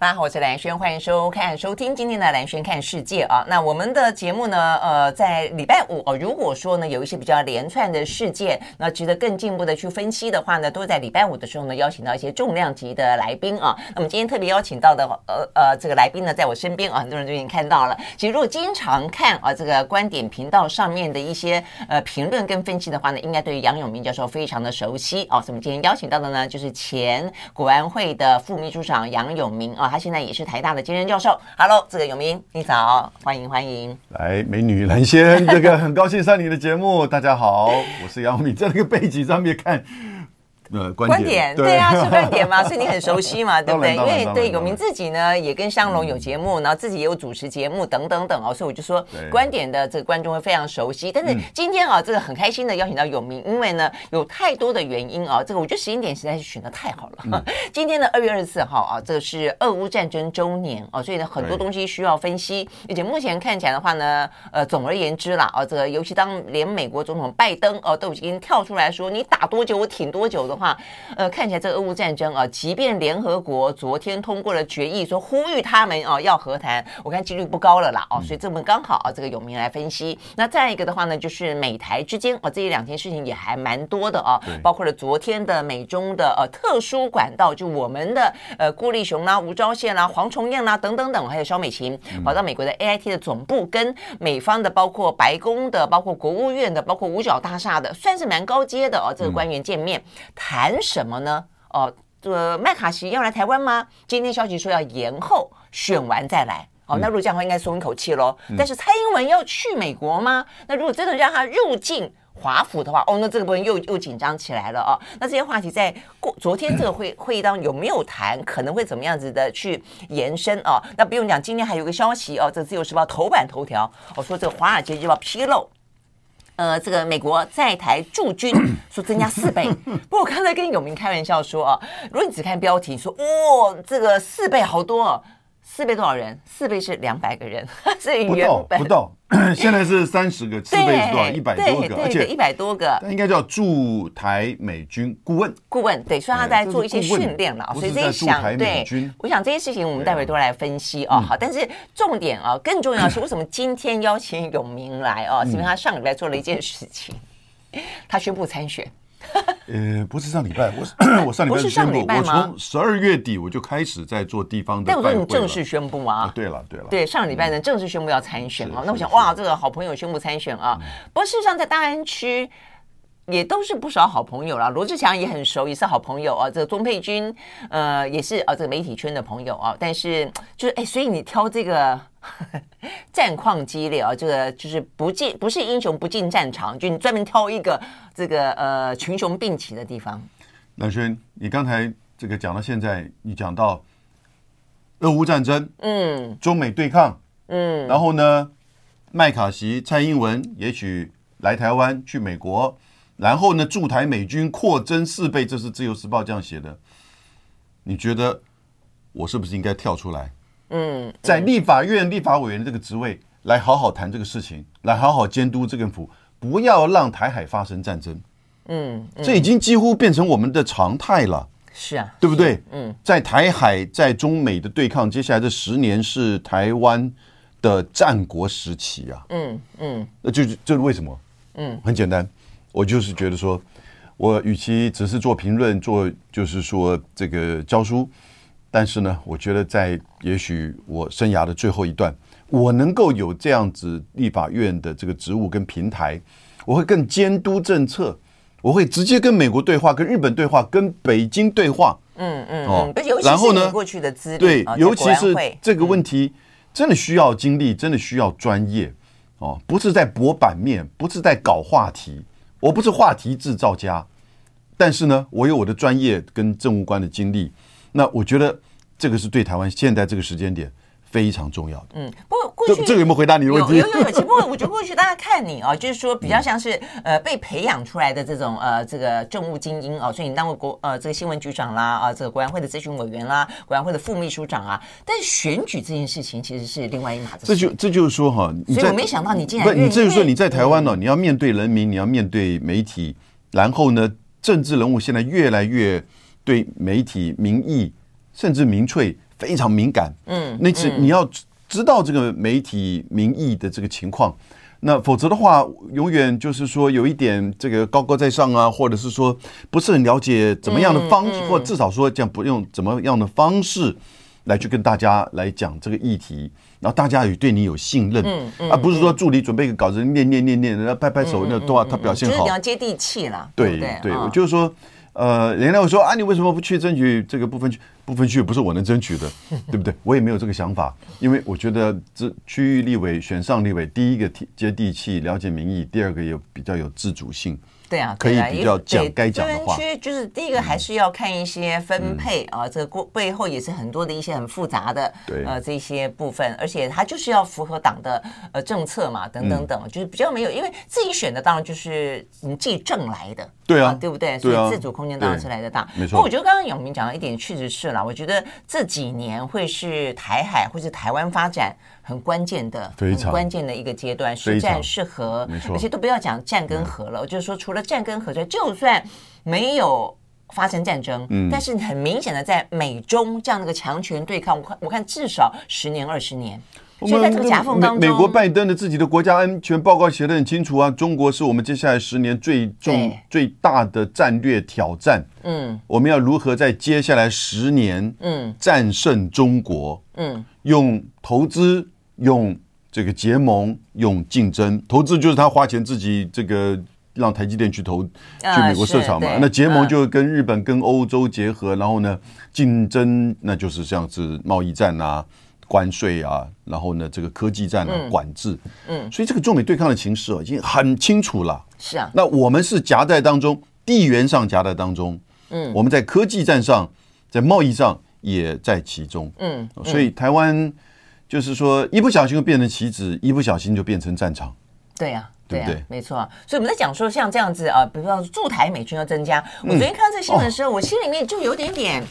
大家好，我是兰轩，欢迎收看、收听今天的兰轩看世界啊。那我们的节目呢，呃，在礼拜五哦，如果说呢有一些比较连串的事件，那值得更进一步的去分析的话呢，都在礼拜五的时候呢，邀请到一些重量级的来宾啊。那么今天特别邀请到的呃呃这个来宾呢，在我身边啊，很多人都已经看到了。其实如果经常看啊这个观点频道上面的一些呃评论跟分析的话呢，应该对于杨永明教授非常的熟悉哦。所以我们今天邀请到的呢，就是前国安会的副秘书长杨永明啊。他现在也是台大的兼任教授。Hello，这个永明，你早，欢迎欢迎。来，美女蓝先，这个很高兴上你的节目。大家好，我是杨明，在那个背景上面看。呃，观点，对啊，是观点嘛，所以你很熟悉嘛，对不对？因为对永明自己呢，也跟香龙有节目，然后自己也有主持节目等等等哦，所以我就说观点的这个观众会非常熟悉。但是今天啊，这个很开心的邀请到永明，因为呢有太多的原因啊，这个我觉得时间点实在是选的太好了。今天的二月二十四号啊，这个是俄乌战争周年啊，所以呢很多东西需要分析，而且目前看起来的话呢，呃，总而言之啦啊，这个尤其当连美国总统拜登哦都已经跳出来说你打多久我挺多久的话。呃，看起来这个俄乌战争啊，即便联合国昨天通过了决议，说呼吁他们啊要和谈，我看几率不高了啦哦，所以这么刚好啊，这个永明来分析。那再一个的话呢，就是美台之间啊，这一两件事情也还蛮多的啊，包括了昨天的美中的呃特殊管道，就我们的呃顾立雄啦、吴钊燮啦、黄崇彦啦等等等，还有萧美琴跑到美国的 AIT 的总部，跟美方的包括白宫的、包括国务院的、包括五角大厦的，算是蛮高阶的哦，这个官员见面谈。什么呢？哦，这个麦卡锡要来台湾吗？今天消息说要延后选完再来。哦，那如果这样的话，应该松一口气喽。但是蔡英文要去美国吗？那如果真的让他入境华府的话，哦，那这个部分又又紧张起来了哦。那这些话题在过昨天这个会会议当中有没有谈？可能会怎么样子的去延伸哦？那不用讲，今天还有个消息哦，这个自由时报头版头条，我说这个华尔街日报披露。呃，这个美国在台驻军 说增加四倍，不过我刚才跟永明开玩笑说啊，如果你只看标题说，哦，这个四倍好多哦。四倍多少人？四倍是两百个人，所以原本不到，不到，现在是三十个，四倍是多少？一百多个，而且一百多个，应该叫驻台美军顾问。顾问对，所以他在做一些训练了，所以这些想对，我想这些事情我们待会都来分析哦。好，但是重点啊，更重要的是为什么今天邀请永明来哦？是因为他上礼拜做了一件事情，他宣布参选。呃，不是上礼拜，我 我上礼拜是宣布，我从十二月底我就开始在做地方的。但我说你正式宣布啊？对了，对了，对，上礼拜呢正式宣布要参选啊。那我想，哇，这个好朋友宣布参选啊。不过事实上，在大安区也都是不少好朋友啦。罗志祥也很熟，也是好朋友啊。这个钟佩君，呃，也是啊，这个媒体圈的朋友啊。但是就是哎，所以你挑这个。战况激烈啊，这个就是不进不是英雄不进战场，就你专门挑一个这个呃群雄并起的地方。兰萱，你刚才这个讲到现在，你讲到俄乌战争，嗯，中美对抗，嗯，然后呢，麦卡锡、蔡英文也许来台湾去美国，然后呢，驻台美军扩增四倍，这是《自由时报》这样写的。你觉得我是不是应该跳出来？嗯，在立法院立法委员这个职位来好好谈这个事情，来好好监督这个府，不要让台海发生战争。嗯，这已经几乎变成我们的常态了。是啊，对不对？嗯，在台海在中美的对抗，接下来这十年是台湾的战国时期啊。嗯嗯，那就就是为什么？嗯，很简单，我就是觉得说，我与其只是做评论，做就是说这个教书。但是呢，我觉得在也许我生涯的最后一段，我能够有这样子立法院的这个职务跟平台，我会更监督政策，我会直接跟美国对话，跟日本对话，跟北京对话。嗯嗯哦，然后呢，过去的资历对，尤其是这个问题真的需要精力，真的需要专业哦，不是在博版面，不是在搞话题，我不是话题制造家，但是呢，我有我的专业跟政务官的经历。那我觉得这个是对台湾现在这个时间点非常重要的。嗯，不过过去这，个有没有回答你的问题？有有有，只不过我觉得过去大家看你啊，就是说比较像是呃被培养出来的这种呃这个政务精英啊，所以你当过国呃这个新闻局长啦啊，这个国安会的咨询委员啦，国安会的副秘书长啊。但是选举这件事情其实是另外一码子。这就这就是说哈，所以我没想到你竟然不，你这就是说你在台湾呢，你要面对人民，你要面对媒体，然后呢，政治人物现在越来越对媒体民意甚至民粹非常敏感。嗯，那次你要。知道这个媒体民意的这个情况，那否则的话，永远就是说有一点这个高高在上啊，或者是说不是很了解怎么样的方式，或至少说这样不用怎么样的方式来去跟大家来讲这个议题，然后大家也对你有信任，嗯而不是说助理准备一个稿子念念念念，然后拍拍手，那都要他表现好，接地气了，对对，我就是说。呃，人家会说啊，你为什么不去争取这个不分区？不分区不是我能争取的，对不对？我也没有这个想法，因为我觉得这区域立委选上立委，第一个接地气、了解民意，第二个也比较有自主性。对啊，可以比较讲该讲的话。分区就是第一个，还是要看一些分配啊，这个过背后也是很多的一些很复杂的呃这些部分，而且它就是要符合党的呃政策嘛，等等等，就是比较没有，因为自己选的当然就是你自己挣来的，对啊，对不对？所以自主空间当然是来得大。没错。不过我觉得刚刚永明讲到一点确实是了，我觉得这几年会是台海或是台湾发展。很关键的，很关键的一个阶段，是战是和，而且都不要讲战跟和了，我就是说除了战跟和之外，就算没有发生战争，嗯，但是很明显的在美中这样的一个强权对抗，我看我看至少十年二十年，所以在这个夹缝当中，美国拜登的自己的国家安全报告写得很清楚啊，中国是我们接下来十年最重最大的战略挑战，嗯，我们要如何在接下来十年，嗯，战胜中国，嗯，用投资。用这个结盟，用竞争，投资就是他花钱自己这个让台积电去投去美国设厂嘛。那结盟就跟日本、跟欧洲结合，然后呢，竞争那就是像是贸易战啊、关税啊，然后呢这个科技战啊、管制。嗯，所以这个中美对抗的情势啊，已经很清楚了。是啊，那我们是夹在当中，地缘上夹在当中。嗯，我们在科技战上，在贸易上也在其中。嗯，所以台湾。就是说，一不小心就变成棋子，一不小心就变成战场。对呀、啊，对呀、啊，对对没错。所以我们在讲说，像这样子啊，比如说驻台美军要增加。我昨天看到这新闻的时候，嗯、我心里面就有点点，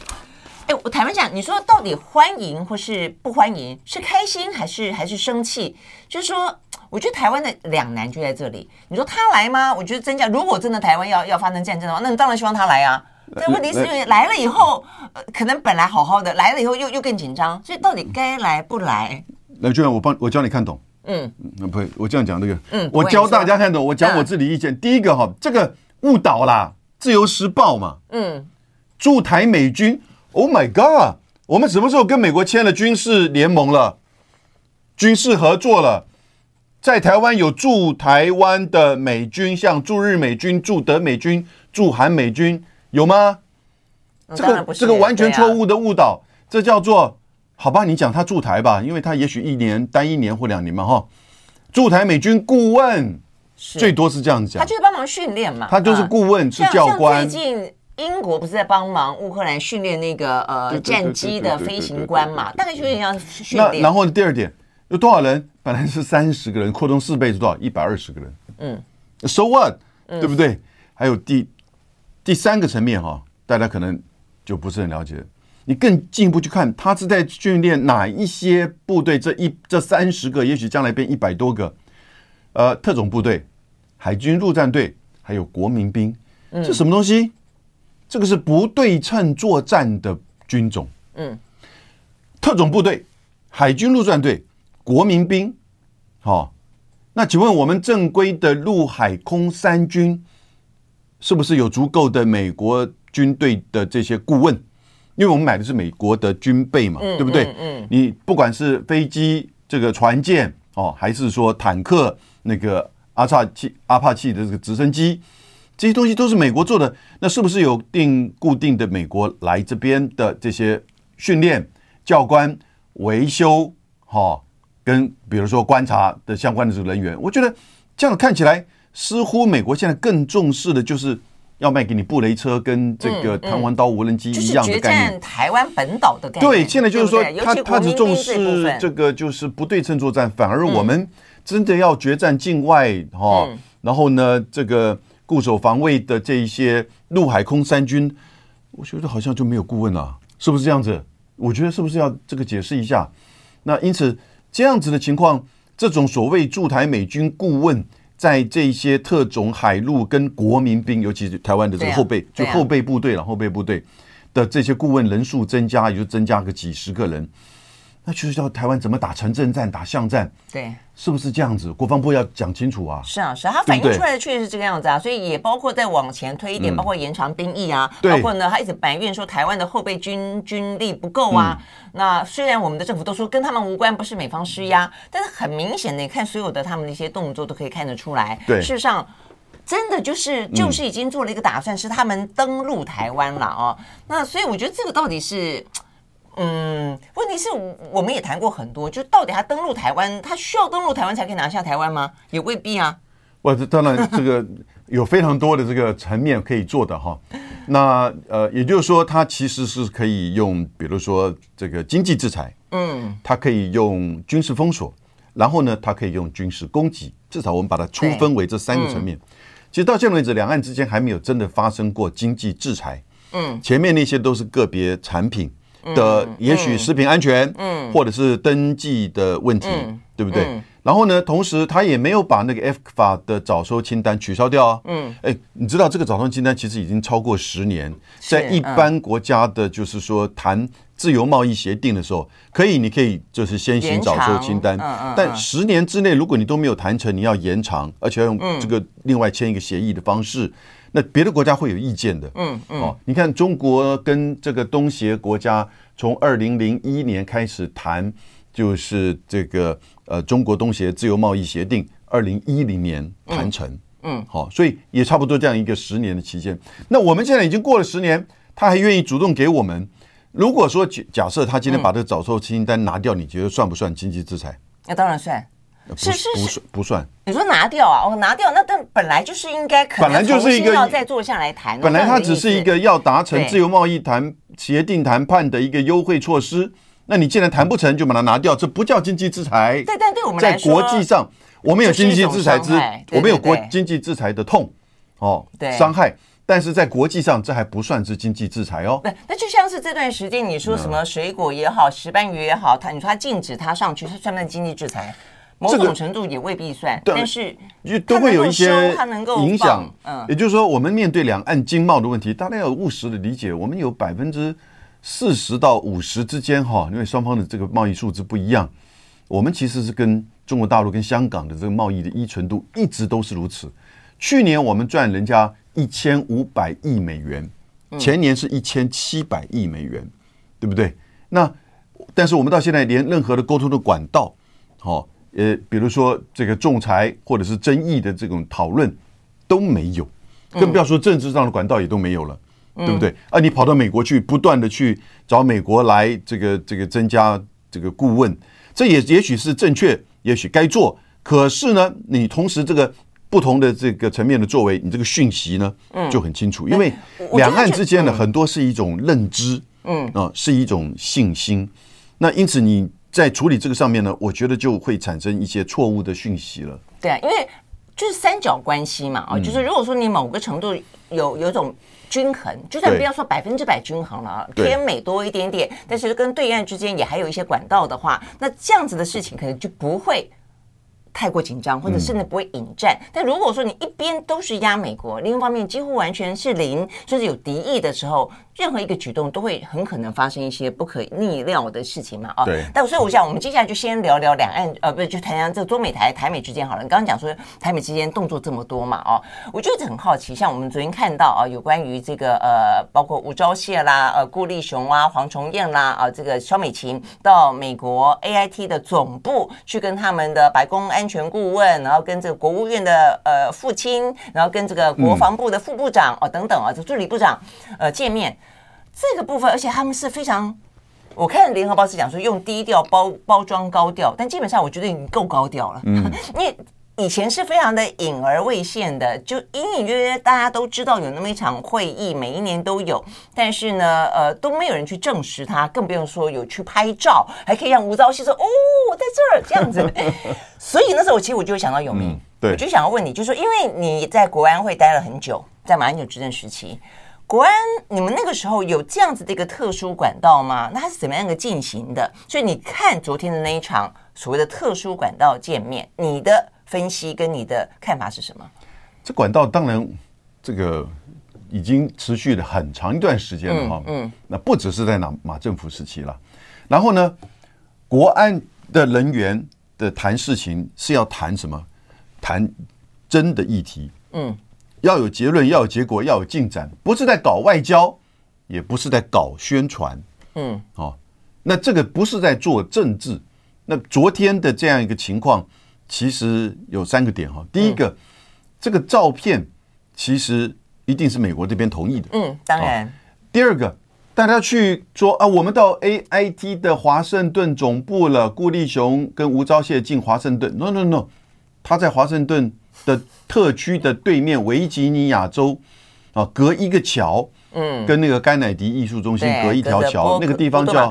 哎、哦，我坦白讲，你说到底欢迎或是不欢迎，是开心还是还是生气？就是说，我觉得台湾的两难就在这里。你说他来吗？我觉得增加，如果真的台湾要要发生战争的话，那你当然希望他来啊。但问题是因为来了以后，呃，可能本来好好的，来了以后又又更紧张，所以到底该来不来？那，就让我帮我教你看懂。嗯，那不会，我这样讲这个。嗯，我教大家看懂，我讲我自己意见。第一个哈，这个误导啦，《自由时报》嘛。嗯。驻台美军，Oh my God！我们什么时候跟美国签了军事联盟了？军事合作了？在台湾有驻台湾的美军，像驻日美军、驻德美军、驻韩美军。有吗？这个这个完全错误的误导，这叫做好吧？你讲他驻台吧，因为他也许一年单一年或两年嘛，哈。驻台美军顾问最多是这样讲，他就是帮忙训练嘛，他就是顾问，是教官。最近英国不是在帮忙乌克兰训练那个呃战机的飞行官嘛？大概就像训练。那然后第二点，有多少人？本来是三十个人，扩充四倍是多少？一百二十个人。嗯，So what？对不对？还有第。第三个层面哈，大家可能就不是很了解。你更进一步去看，他是在训练哪一些部队？这一这三十个，也许将来变一百多个。呃，特种部队、海军陆战队，还有国民兵，这什么东西？这个是不对称作战的军种。嗯，特种部队、海军陆战队、国民兵，好，那请问我们正规的陆海空三军？是不是有足够的美国军队的这些顾问？因为我们买的是美国的军备嘛，对不对？嗯，你不管是飞机、这个船舰哦，还是说坦克、那个阿帕奇、阿帕奇的这个直升机，这些东西都是美国做的。那是不是有定固定的美国来这边的这些训练、教官、维修，哈，跟比如说观察的相关的这个人员？我觉得这样看起来。似乎美国现在更重视的就是要卖给你布雷车跟这个弹簧刀无人机一样的概念，台湾本岛的概念。对，现在就是说，他他只重视这个就是不对称作战，反而我们真的要决战境外哈。然后呢，这个固守防卫的这一些陆海空三军，我觉得好像就没有顾问了，是不是这样子？我觉得是不是要这个解释一下？那因此这样子的情况，这种所谓驻台美军顾问。在这些特种海陆跟国民兵，尤其是台湾的这个后备，就后备部队了，后备部队的这些顾问人数增加，也就增加个几十个人。那就是叫台湾怎么打城镇战、打巷战，对，是不是这样子？国防部要讲清楚啊！是啊，是啊，它反映出来的确实是这个样子啊。所以也包括再往前推一点，包括延长兵役啊，包括呢，他一直埋怨说台湾的后备军军力不够啊。那虽然我们的政府都说跟他们无关，不是美方施压，但是很明显的，你看所有的他们的一些动作都可以看得出来。对，事实上真的就是就是已经做了一个打算，是他们登陆台湾了哦。那所以我觉得这个到底是。嗯，问题是我们也谈过很多，就到底他登陆台湾，他需要登陆台湾才可以拿下台湾吗？也未必啊。我当然这个有非常多的这个层面可以做的哈。那呃，也就是说，他其实是可以用，比如说这个经济制裁，嗯，他可以用军事封锁，然后呢，他可以用军事攻击。至少我们把它粗分为这三个层面。嗯、其实到现在为止，两岸之间还没有真的发生过经济制裁。嗯，前面那些都是个别产品。的也许食品安全，嗯，或者是登记的问题，对不对？然后呢，同时他也没有把那个 ECFA 的早收清单取消掉啊，嗯，哎，你知道这个早收清单其实已经超过十年，在一般国家的就是说谈自由贸易协定的时候，可以，你可以就是先行早收清单，但十年之内如果你都没有谈成，你要延长，而且要用这个另外签一个协议的方式。那别的国家会有意见的，嗯嗯，哦，你看中国跟这个东协国家从二零零一年开始谈，就是这个呃中国东协自由贸易协定，二零一零年谈成，嗯，好，所以也差不多这样一个十年的期间。那我们现在已经过了十年，他还愿意主动给我们。如果说假假设他今天把这个早收清单拿掉，你觉得算不算经济制裁？那当然算。是是不算不算。你说拿掉啊？哦，拿掉，那但本来就是应该可能重新要再坐下来谈。本来它只是一个要达成自由贸易谈协定谈判的一个优惠措施。那你既然谈不成，就把它拿掉，这不叫经济制裁。对，但对我们来说，在国际上，我们有经济制裁之，我们有国经济制裁的痛哦，对伤害。但是在国际上，这还不算是经济制裁哦。那，那就像是这段时间你说什么水果也好，石斑鱼也好，它你说它禁止它上去，它算不算经济制裁？某种程度也未必算，这个、但是就都会有一些影响。嗯，也就是说，我们面对两岸经贸的问题，大家要务实的理解，我们有百分之四十到五十之间哈，因为双方的这个贸易数字不一样，我们其实是跟中国大陆跟香港的这个贸易的依存度一直都是如此。去年我们赚人家一千五百亿美元，前年是一千七百亿美元，对不对？那但是我们到现在连任何的沟通的管道，好。呃，比如说这个仲裁或者是争议的这种讨论都没有，更不要说政治上的管道也都没有了，嗯、对不对？啊，你跑到美国去，不断的去找美国来这个这个增加这个顾问，这也也许是正确，也许该做。可是呢，你同时这个不同的这个层面的作为，你这个讯息呢就很清楚，因为两岸之间的很多是一种认知，嗯啊、呃，是一种信心。那因此你。在处理这个上面呢，我觉得就会产生一些错误的讯息了。对啊，因为就是三角关系嘛，啊、嗯，就是如果说你某个程度有有种均衡，就算不要说百分之百均衡了，对偏美多一点点，但是跟对岸之间也还有一些管道的话，那这样子的事情可能就不会太过紧张，或者甚至不会引战。嗯、但如果说你一边都是压美国，另一方面几乎完全是零，甚至有敌意的时候。任何一个举动都会很可能发生一些不可逆料的事情嘛？啊，对。但所以我想，我们接下来就先聊聊两岸，呃，不是，就谈谈这个中美台台美之间好了。你刚刚讲说台美之间动作这么多嘛？哦，我就很好奇，像我们昨天看到啊，有关于这个呃，包括吴钊燮啦、呃，顾立雄啊、黄崇彦啦啊，这个萧美琴到美国 AIT 的总部去跟他们的白宫安全顾问，然后跟这个国务院的呃父亲，然后跟这个国防部的副部长哦、嗯、等等啊，这助理部长呃见面。这个部分，而且他们是非常，我看联合报是讲说用低调包包装高调，但基本上我觉得已经够高调了。嗯，因为以前是非常的隐而未现的，就隐隐约约大家都知道有那么一场会议，每一年都有，但是呢，呃，都没有人去证实它，更不用说有去拍照，还可以让吴钊燮说哦，我在这儿这样子。所以那时候我，其实我就想到永明，嗯，对，我就想要问你，就是说，因为你在国安会待了很久，在马英九执政时期，国安你们那个时候有这样子的一个特殊管道吗？那它是怎么样一个进行的？所以你看昨天的那一场所谓的特殊管道见面，你的。分析跟你的看法是什么？这管道当然，这个已经持续了很长一段时间了哈。嗯，那不只是在马马政府时期了。然后呢，国安的人员的谈事情是要谈什么？谈真的议题。嗯，要有结论，要有结果，要有进展，不是在搞外交，也不是在搞宣传。嗯，哦，那这个不是在做政治。那昨天的这样一个情况。其实有三个点哈，第一个，嗯、这个照片其实一定是美国这边同意的，嗯，当然。第二个，大家去说啊，我们到 AIT 的华盛顿总部了，顾立雄跟吴钊燮进华盛顿，no no no，他在华盛顿的特区的对面维吉尼亚州啊，隔一个桥，嗯，跟那个甘乃迪艺术中心隔一条桥，那个地方叫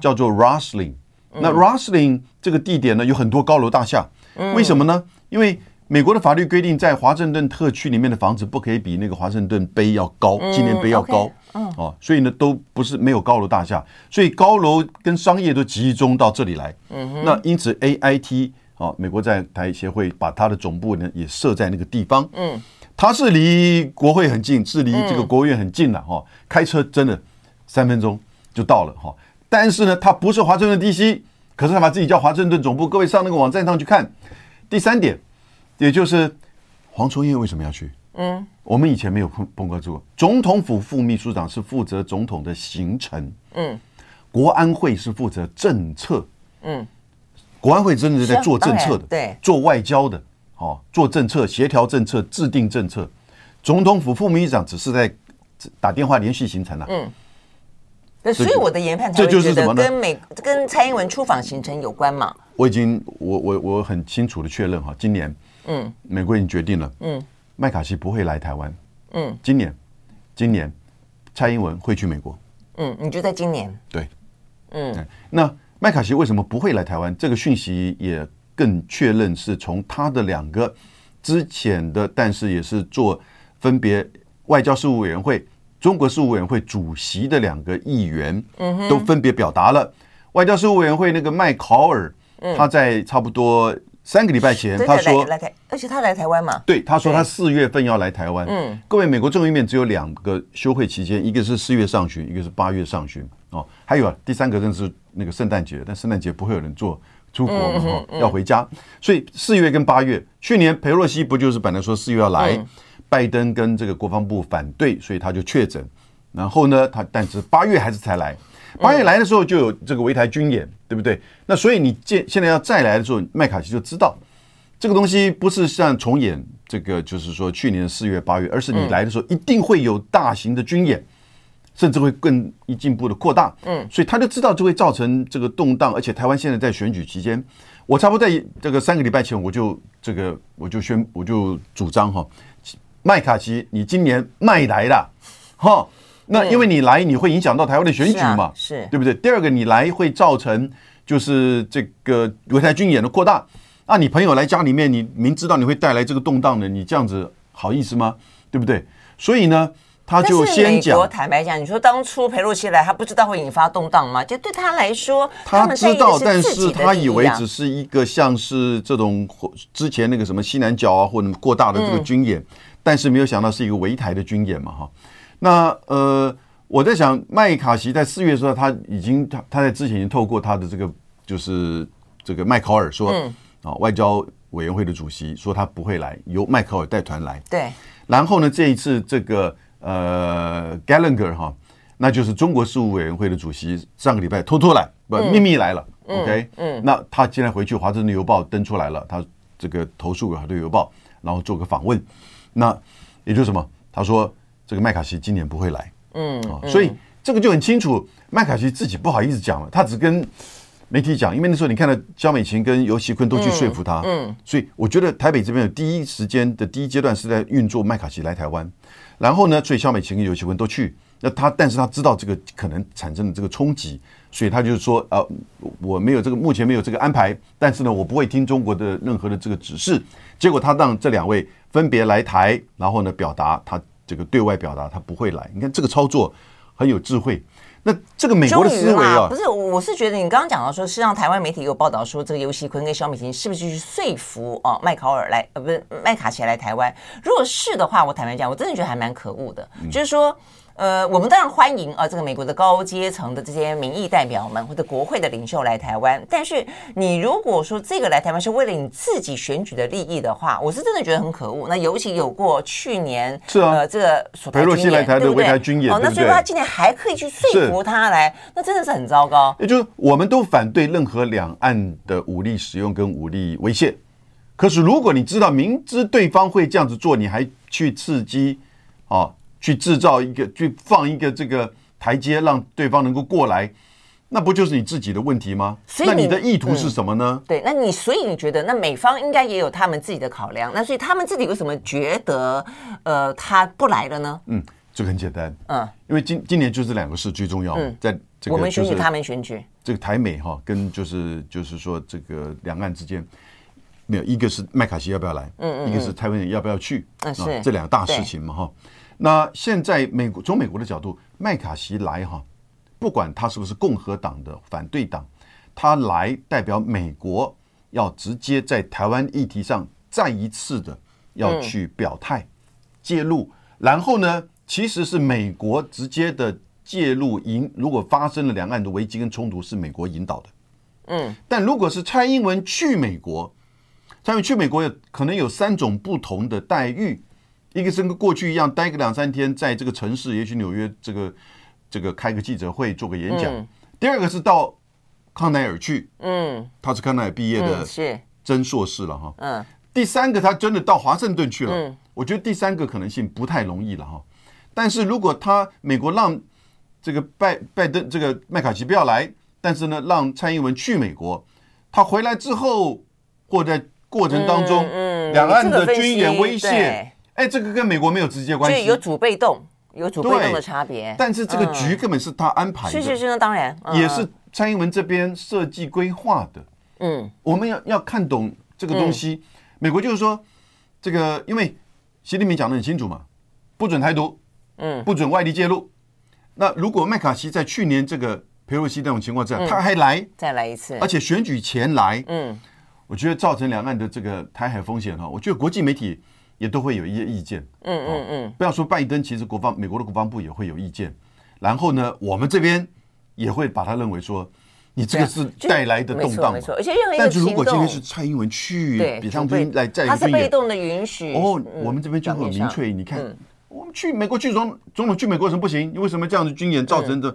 叫做 Rosling 那 Rosling 这个地点呢，有很多高楼大厦。为什么呢？因为美国的法律规定，在华盛顿特区里面的房子不可以比那个华盛顿碑要高，纪念碑要高。嗯。哦，所以呢，都不是没有高楼大厦，所以高楼跟商业都集中到这里来。嗯，那因此 AIT 哦，美国在台协会把它的总部呢也设在那个地方。嗯，它是离国会很近，是离这个国务院很近的哈，开车真的三分钟就到了哈。但是呢，它不是华盛顿 DC。可是他把自己叫华盛顿总部，各位上那个网站上去看。第三点，也就是黄崇业为什么要去？嗯，我们以前没有碰碰过这个。总统府副秘书长是负责总统的行程，嗯，国安会是负责政策，嗯，国安会真的是在做政策的，对，做外交的，哦，做政策、协调政策、制定政策。总统府副秘书长只是在打电话联系行程了，嗯。所以我的研判才会觉得跟美跟蔡英文出访行程有关嘛？我已经我我我很清楚的确认哈，今年嗯，美国已经决定了，嗯，麦卡锡不会来台湾，嗯，今年今年蔡英文会去美国，嗯，你就在今年。对，嗯，那麦卡锡为什么不会来台湾？这个讯息也更确认是从他的两个之前的，但是也是做分别外交事务委员会。中国事务委员会主席的两个议员，都分别表达了。外交事务委员会那个麦考尔，他在差不多三个礼拜前，他说来台，而且他来台湾嘛？对，他说他四月份要来台湾。嗯，各位，美国众议院只有两个休会期间，一个是四月上旬，一个是八月上旬。哦，还有啊，第三个正是那个圣诞节，但圣诞节不会有人做出国嘛？哈，要回家，所以四月跟八月，去年裴洛西不就是本来说四月要来？拜登跟这个国防部反对，所以他就确诊。然后呢，他但是八月还是才来。八月来的时候就有这个围台军演，对不对？那所以你见现在要再来的时候，麦卡锡就知道这个东西不是像重演这个，就是说去年四月八月，而是你来的时候一定会有大型的军演，甚至会更一进一步的扩大。嗯，所以他就知道就会造成这个动荡，而且台湾现在在选举期间，我差不多在这个三个礼拜前我就这个我就宣我就主张哈。麦卡锡，你今年麦来了，哈，那因为你来，你会影响到台湾的选举嘛，是对不对？第二个，你来会造成就是这个围台军演的扩大，那你朋友来家里面，你明知道你会带来这个动荡的，你这样子好意思吗？对不对？所以呢，他就先讲。坦白讲，你说当初裴洛西来，他不知道会引发动荡吗？就对他来说，他知道，但是他以为只是一个像是这种之前那个什么西南角啊，或者过大的这个军演。但是没有想到是一个围台的军演嘛，哈，那呃，我在想麦卡锡在四月的时候，他已经他他在之前已经透过他的这个就是这个麦考尔说，嗯啊，外交委员会的主席说他不会来，由麦考尔带团来，对。然后呢，这一次这个呃 Gallagher 哈，那就是中国事务委员会的主席，上个礼拜偷偷来，不秘密来了，OK，嗯，那他现在回去，华盛顿邮报登出来了，他这个投诉给华盛顿邮报，然后做个访问。那也就是什么？他说这个麦卡锡今年不会来，嗯，所以这个就很清楚，麦卡锡自己不好意思讲了，他只跟媒体讲，因为那时候你看到萧美琴跟游锡堃都去说服他，嗯，所以我觉得台北这边有第一时间的第一阶段是在运作麦卡锡来台湾，然后呢，所以萧美琴跟游锡堃都去，那他但是他知道这个可能产生的这个冲击，所以他就是说，呃，我没有这个目前没有这个安排，但是呢，我不会听中国的任何的这个指示。结果他让这两位分别来台，然后呢，表达他这个对外表达他不会来，你看这个操作很有智慧。那这个美国的思维啊，不是，我是觉得你刚刚讲到说，是让台湾媒体有报道说，这个尤锡坤跟萧美琴是不是去说服哦麦考尔来，呃，不是麦卡锡来台湾？如果是的话，我坦白讲，我真的觉得还蛮可恶的，嗯、就是说。呃，我们当然欢迎啊，这个美国的高阶层的这些民意代表们或者国会的领袖来台湾。但是，你如果说这个来台湾是为了你自己选举的利益的话，我是真的觉得很可恶。那尤其有过去年是啊，呃，这个裴洛西来台的围台军演，哦，那所以说他今年还可以去说服他来，那真的是很糟糕。也就是我们都反对任何两岸的武力使用跟武力威胁，可是如果你知道明知对方会这样子做，你还去刺激，啊。去制造一个，去放一个这个台阶，让对方能够过来，那不就是你自己的问题吗？所以那你的意图是什么呢？嗯、对，那你所以你觉得，那美方应该也有他们自己的考量，那所以他们自己为什么觉得，呃，他不来了呢？嗯，这个很简单，嗯，因为今今年就这两个事最重要，嗯，在这个、就是、我们选举，他们选举，这个台美哈，跟就是就是说这个两岸之间。没有，一个是麦卡锡要不要来，嗯，嗯嗯，一个是台湾人要不要去，嗯，是这两个大事情嘛，哈。那现在美国从美国的角度，麦卡锡来哈，不管他是不是共和党的反对党，他来代表美国要直接在台湾议题上再一次的要去表态介入，然后呢，其实是美国直接的介入引，如果发生了两岸的危机跟冲突，是美国引导的，嗯，但如果是蔡英文去美国。蔡英文去美国有可能有三种不同的待遇，一个是跟过去一样待个两三天，在这个城市，也许纽约这个这个开个记者会，做个演讲。嗯、第二个是到康奈尔去，嗯，他是康奈尔毕业的，是真硕士了哈。嗯。第三个他真的到华盛顿去了，嗯，我觉得第三个可能性不太容易了哈。但是如果他美国让这个拜拜登这个麦卡锡不要来，但是呢让蔡英文去美国，他回来之后或在。过程当中，两岸的军演威胁，哎，这个跟美国没有直接关系，所以有主被动，有主被动的差别。但是这个局根本是他安排的，是是是，那当然也是蔡英文这边设计规划的。嗯，我们要要看懂这个东西。美国就是说，这个因为习近平讲的很清楚嘛，不准台独，嗯，不准外力介入。那如果麦卡锡在去年这个裴洛西那种情况之下，他还来再来一次，而且选举前来，嗯。我觉得造成两岸的这个台海风险哈，我觉得国际媒体也都会有一些意见。嗯嗯嗯，不要说拜登，其实国防美国的国防部也会有意见。然后呢，我们这边也会把他认为说，你这个是带来的动荡。没错，而且任何一个但是如果今天是蔡英文去比上军来在，他是被动的允许。哦，我们这边就会明确，你看，我们去美国去总总统去美国为什么不行？你为什么这样子军演造成的？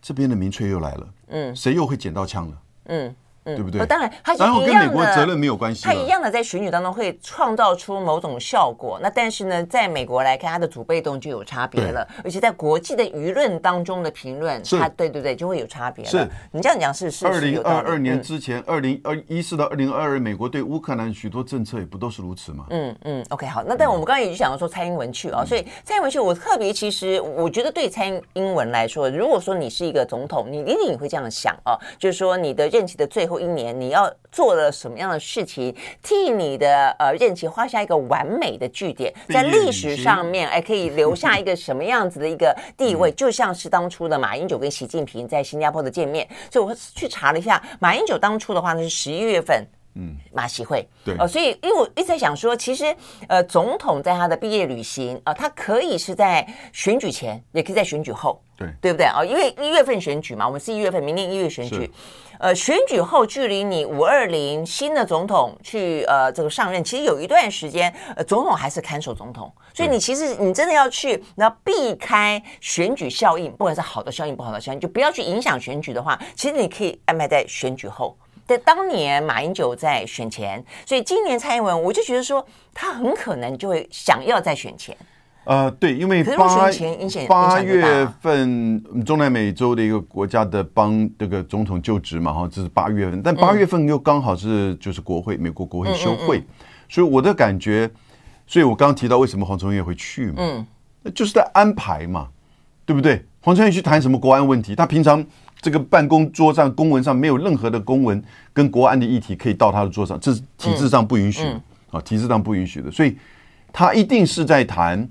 这边的民粹又来了。嗯，谁又会捡到枪了？嗯。对不对？嗯、当然，他然后跟美国责任没有关系。他一样的在选举当中会创造出某种效果。那但是呢，在美国来看，他的主被动就有差别了。而且在国际的舆论当中的评论，他对对对，就会有差别了。是你这样讲是是。二零二二年之前，二零二一四到二零二二，美国对乌克兰许多政策也不都是如此吗？嗯嗯，OK，好。那但我们刚刚也就讲到说蔡英文去啊，所以蔡英文去，我特别其实我觉得对蔡英文来说，如果说你是一个总统，你一定会这样想啊，就是说你的任期的最后一年，你要。做了什么样的事情，替你的呃任期画下一个完美的句点，在历史上面，哎，可以留下一个什么样子的一个地位？就像是当初的马英九跟习近平在新加坡的见面，所以我去查了一下，马英九当初的话呢是十一月份。嗯，马习会对，呃，所以因为我一直在想说，其实呃，总统在他的毕业旅行啊，他可以是在选举前，也可以在选举后，对，对不对啊？因为一月份选举嘛，我们是一月份，明年一月选举，呃，选举后距离你五二零新的总统去呃这个上任，其实有一段时间，呃，总统还是看守总统，所以你其实你真的要去，然后避开选举效应，不管是好的效应不好的效应，就不要去影响选举的话，其实你可以安排在选举后。在当年马英九在选前，所以今年蔡英文，我就觉得说他很可能就会想要在选前。呃，对，因为八八月份中南美洲的一个国家的帮这个总统就职嘛，哈，这是八月份，但八月份又刚好是就是国会美国国会休会，所以我的感觉，所以我刚刚提到为什么黄崇业会去嘛，嗯，那就是在安排嘛，对不对？黄崇业去谈什么国安问题？他平常这个办公桌上公文上没有任何的公文跟国安的议题可以到他的桌上，这是体制上不允许啊，体制上不允许的，所以他一定是在谈。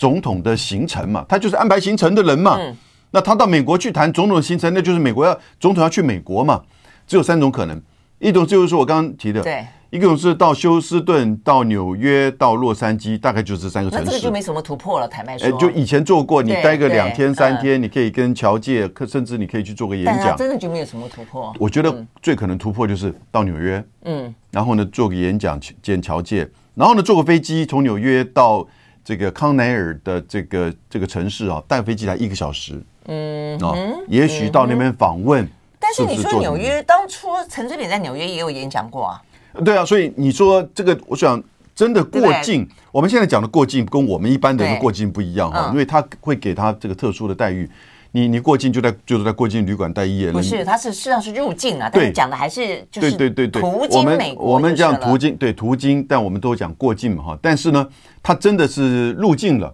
总统的行程嘛，他就是安排行程的人嘛。嗯、那他到美国去谈总统的行程，那就是美国要总统要去美国嘛。只有三种可能，一种就是说我刚刚提的，对，一种是到休斯顿、到纽约、到洛杉矶，大概就这三个城市。那这个就没什么突破了，坦白说。就以前做过，你待个两天三天，你可以跟侨界，甚至你可以去做个演讲。真的就没有什么突破。我觉得最可能突破就是到纽约，嗯，然后呢做个演讲见侨界，然后呢坐个飞机从纽约到。这个康奈尔的这个这个城市啊，带飞机来一个小时，嗯，啊，也许到那边访问。但是你说纽约当初陈水扁在纽约也有演讲过啊？对啊，所以你说这个，我想真的过境，我们现在讲的过境跟我们一般的人过境不一样哈，因为他会给他这个特殊的待遇。你你过境就在就是在过境旅馆待一夜，不是，他是实际上是入境啊，但是讲的还是就是对对对对，途经美国，我们讲途经对途经，但我们都讲过境嘛哈。但是呢，他真的是入境了，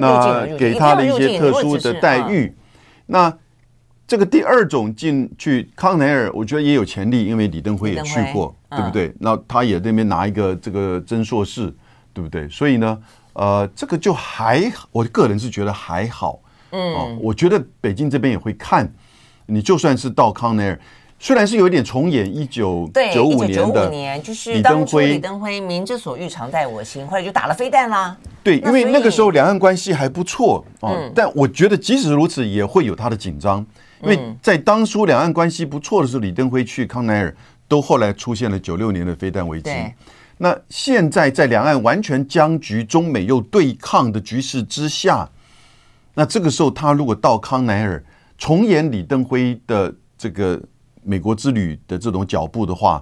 那给他的一些特殊的待遇。那这个第二种进去康奈尔，我觉得也有潜力，因为李登辉也去过，对不对？那他也那边拿一个这个真硕士，对不对？所以呢，呃，这个就还，我个人是觉得还好。嗯、哦，我觉得北京这边也会看，你就算是到康奈尔，虽然是有一点重演一九九五年的，九五年就是当初李登辉明之所欲，常在我心，后来就打了飞弹啦。对，因为那个时候两岸关系还不错啊，嗯、但我觉得即使如此，也会有他的紧张，因为在当初两岸关系不错的时候，李登辉去康奈尔，都后来出现了九六年的飞弹危机。那现在在两岸完全僵局、中美又对抗的局势之下。那这个时候，他如果到康奈尔重演李登辉的这个美国之旅的这种脚步的话，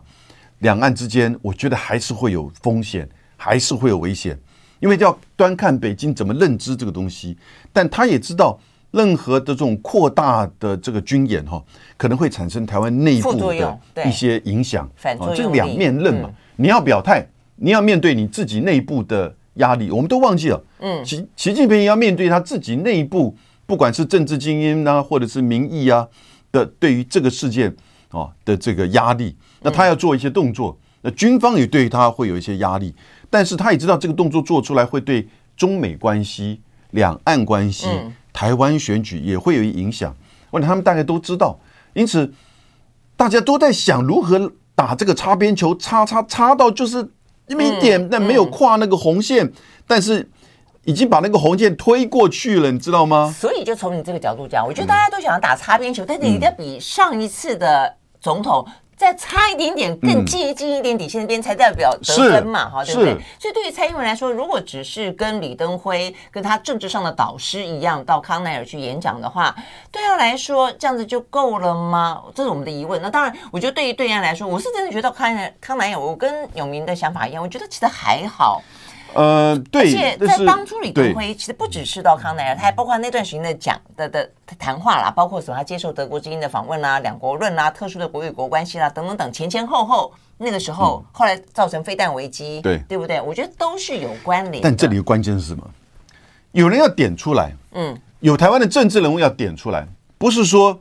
两岸之间，我觉得还是会有风险，还是会有危险，因为要端看北京怎么认知这个东西。但他也知道，任何的这种扩大的这个军演哈，可能会产生台湾内部的一些影响。哦，这两面刃嘛，你要表态，你要面对你自己内部的。压力，我们都忘记了。嗯，习习近平要面对他自己内部，不管是政治精英啊，或者是民意啊的，对于这个事件啊的这个压力，那他要做一些动作，那军方也对他会有一些压力，但是他也知道这个动作做出来会对中美关系、两岸关系、台湾选举也会有影响。问他们大概都知道，因此大家都在想如何打这个擦边球，擦擦擦到就是。因为一点，但没有跨那个红线，但是已经把那个红线推过去了，你知道吗？所以就从你这个角度讲，我觉得大家都想要打擦边球，嗯、但是你要比上一次的总统再差一点点，更接近一点底线那边才代表得分嘛，哈、嗯，对不对？所以对于蔡英文来说，如果只是跟李登辉跟他政治上的导师一样到康奈尔去演讲的话，对他来说这样子就够了吗？这是我们的疑问。那当然，我觉得对于对岸来说，我是真的觉得康奈康奈尔，我跟永明的想法一样，我觉得其实还好。呃，对，而且在当初李登辉其实不只是到康奈尔，他还包括那段时间的讲的的谈话啦，包括什么他接受德国之音的访问啦、两国论啦、特殊的国与国关系啦等等等前前后后，那个时候后来造成飞弹危机，对对不对？我觉得都是有关联。但这里的关键是什么？有人要点出来，嗯，有台湾的政治人物要点出来，不是说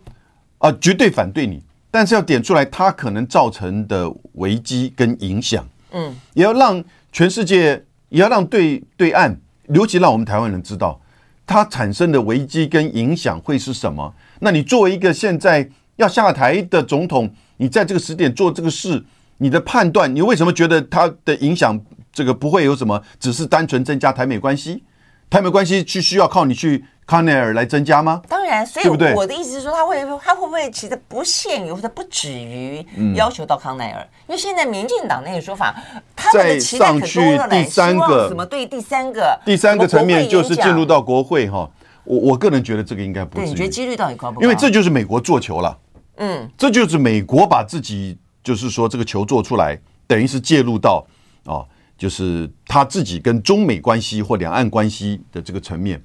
啊绝对反对你，但是要点出来他可能造成的危机跟影响，嗯，也要让全世界。也要让对对岸，尤其让我们台湾人知道，它产生的危机跟影响会是什么。那你作为一个现在要下台的总统，你在这个时点做这个事，你的判断，你为什么觉得它的影响这个不会有什么？只是单纯增加台美关系，台美关系需需要靠你去。康奈尔来增加吗？当然，所以我的意思是说，他会他会不会其实不限于或者不止于要求到康奈尔？因为现在民进党那个说法，他们的期待很多了，来希望什么对第三个第三个层面就是进入到国会哈。我我个人觉得这个应该不是。你觉得几率到底高不高？因为这就是美国做球了，嗯，这就是美国把自己就是说这个球做出来，等于是介入到啊就是他自己跟中美关系或两岸关系的这个层面。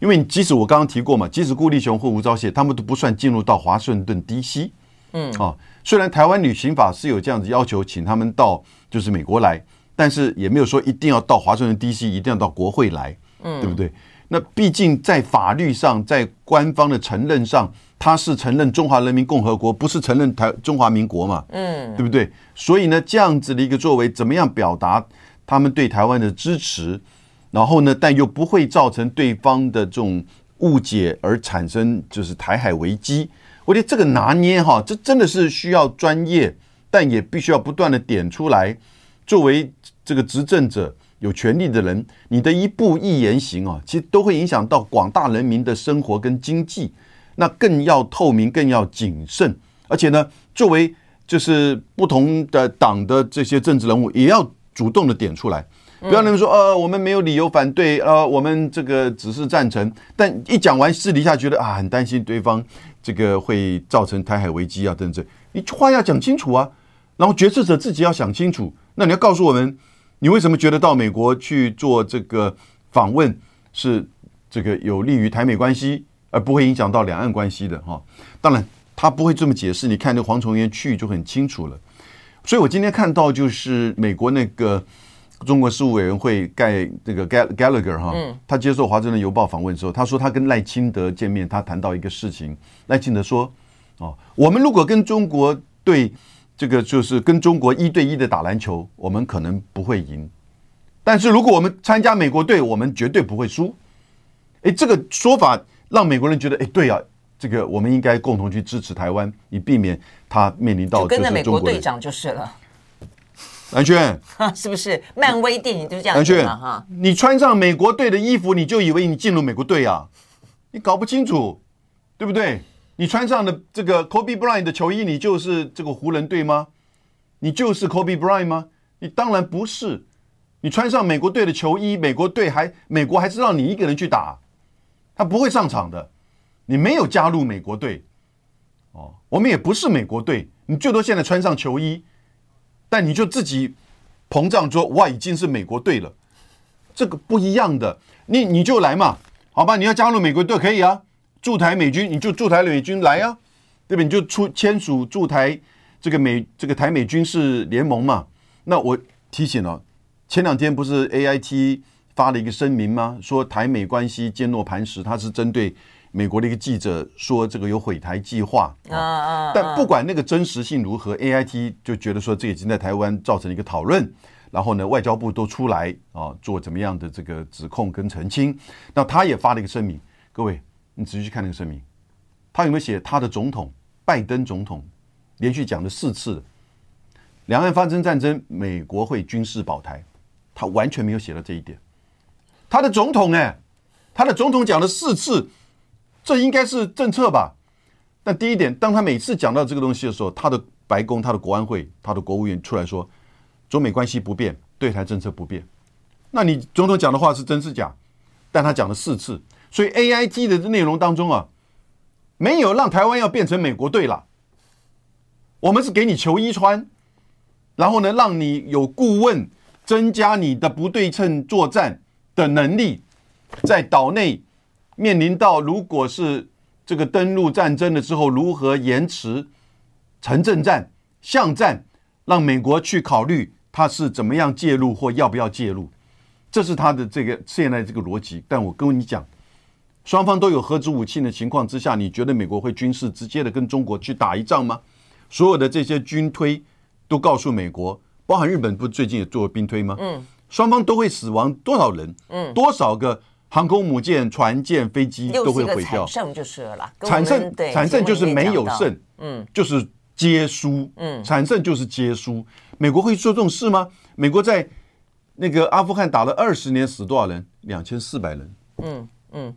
因为即使我刚刚提过嘛，即使顾立雄或吴钊燮，他们都不算进入到华盛顿 D.C.，嗯，啊，虽然台湾旅行法是有这样子要求，请他们到就是美国来，但是也没有说一定要到华盛顿 D.C.，一定要到国会来，嗯，对不对？那毕竟在法律上，在官方的承认上，他是承认中华人民共和国，不是承认台中华民国嘛，嗯，对不对？所以呢，这样子的一个作为，怎么样表达他们对台湾的支持？然后呢，但又不会造成对方的这种误解而产生就是台海危机。我觉得这个拿捏哈，这真的是需要专业，但也必须要不断的点出来。作为这个执政者、有权力的人，你的一步一言行啊，其实都会影响到广大人民的生活跟经济。那更要透明，更要谨慎。而且呢，作为就是不同的党的这些政治人物，也要主动的点出来。不要那么说，呃，我们没有理由反对，呃，我们这个只是赞成。但一讲完私底下觉得啊，很担心对方这个会造成台海危机啊等等。你话要讲清楚啊，然后决策者自己要想清楚。那你要告诉我们，你为什么觉得到美国去做这个访问是这个有利于台美关系，而不会影响到两岸关系的哈？当然他不会这么解释。你看那黄崇源去就很清楚了。所以我今天看到就是美国那个。中国事务委员会盖这个 Gallagher 哈，他接受《华盛顿邮报》访问的时候，他说他跟赖清德见面，他谈到一个事情。赖清德说：“哦，我们如果跟中国对这个就是跟中国一对一的打篮球，我们可能不会赢；但是如果我们参加美国队，我们绝对不会输。”哎，这个说法让美国人觉得，哎，对啊，这个我们应该共同去支持台湾，以避免他面临到就跟着美国队长就是了。蓝轩，是不是漫威电影就是这样子嘛？哈，你穿上美国队的衣服，你就以为你进入美国队啊？你搞不清楚，对不对？你穿上的这个 Kobe Bryant 的球衣，你就是这个湖人队吗？你就是 Kobe Bryant 吗？你当然不是。你穿上美国队的球衣，美国队还美国还是让你一个人去打，他不会上场的。你没有加入美国队，哦，我们也不是美国队，你最多现在穿上球衣。但你就自己膨胀说，哇，已经是美国队了，这个不一样的。你你就来嘛，好吧？你要加入美国队可以啊，驻台美军你就驻台美军来啊，对吧？你就出签署驻台这个美这个台美军事联盟嘛。那我提醒了，前两天不是 AIT 发了一个声明吗？说台美关系坚若磐石，它是针对。美国的一个记者说：“这个有毁台计划啊，但不管那个真实性如何，AIT 就觉得说这已经在台湾造成了一个讨论。然后呢，外交部都出来啊，做怎么样的这个指控跟澄清。那他也发了一个声明，各位，你仔细去看那个声明，他有没有写他的总统拜登总统连续讲了四次，两岸发生战争，美国会军事保台，他完全没有写到这一点。他的总统哎，他的总统讲了四次。”这应该是政策吧？但第一点，当他每次讲到这个东西的时候，他的白宫、他的国安会、他的国务院出来说，中美关系不变，对台政策不变。那你总统讲的话是真是假？但他讲了四次，所以 AIT 的内容当中啊，没有让台湾要变成美国队了。我们是给你球衣穿，然后呢，让你有顾问，增加你的不对称作战的能力，在岛内。面临到如果是这个登陆战争了之后，如何延迟城镇战、巷战，让美国去考虑他是怎么样介入或要不要介入，这是他的这个现在这个逻辑。但我跟你讲，双方都有核子武器的情况之下，你觉得美国会军事直接的跟中国去打一仗吗？所有的这些军推都告诉美国，包含日本不最近也做了兵推吗？嗯，双方都会死亡多少人？嗯，多少个？航空母舰、船舰、飞机都会毁掉，惨胜就是了啦。惨胜，惨胜就是没有胜，嗯，就是皆输，嗯，惨胜就是皆输。美国会做这种事吗？美国在那个阿富汗打了二十年，死多少人？两千四百人。嗯嗯，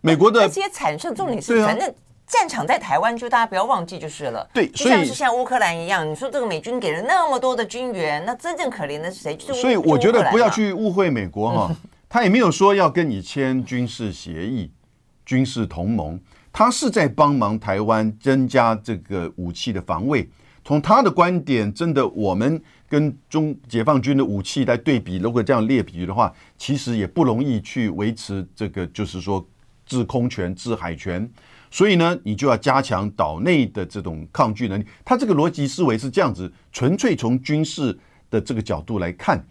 美国的这些惨胜，重点是反正战场在台湾，就大家不要忘记就是了。对，就像是像乌克兰一样，你说这个美军给了那么多的军援，那真正可怜的是谁？就是所以我觉得不要去误会美国哈。他也没有说要跟你签军事协议、军事同盟，他是在帮忙台湾增加这个武器的防卫，从他的观点，真的我们跟中解放军的武器来对比，如果这样列比的话，其实也不容易去维持这个，就是说制空权、制海权。所以呢，你就要加强岛内的这种抗拒能力。他这个逻辑思维是这样子，纯粹从军事的这个角度来看，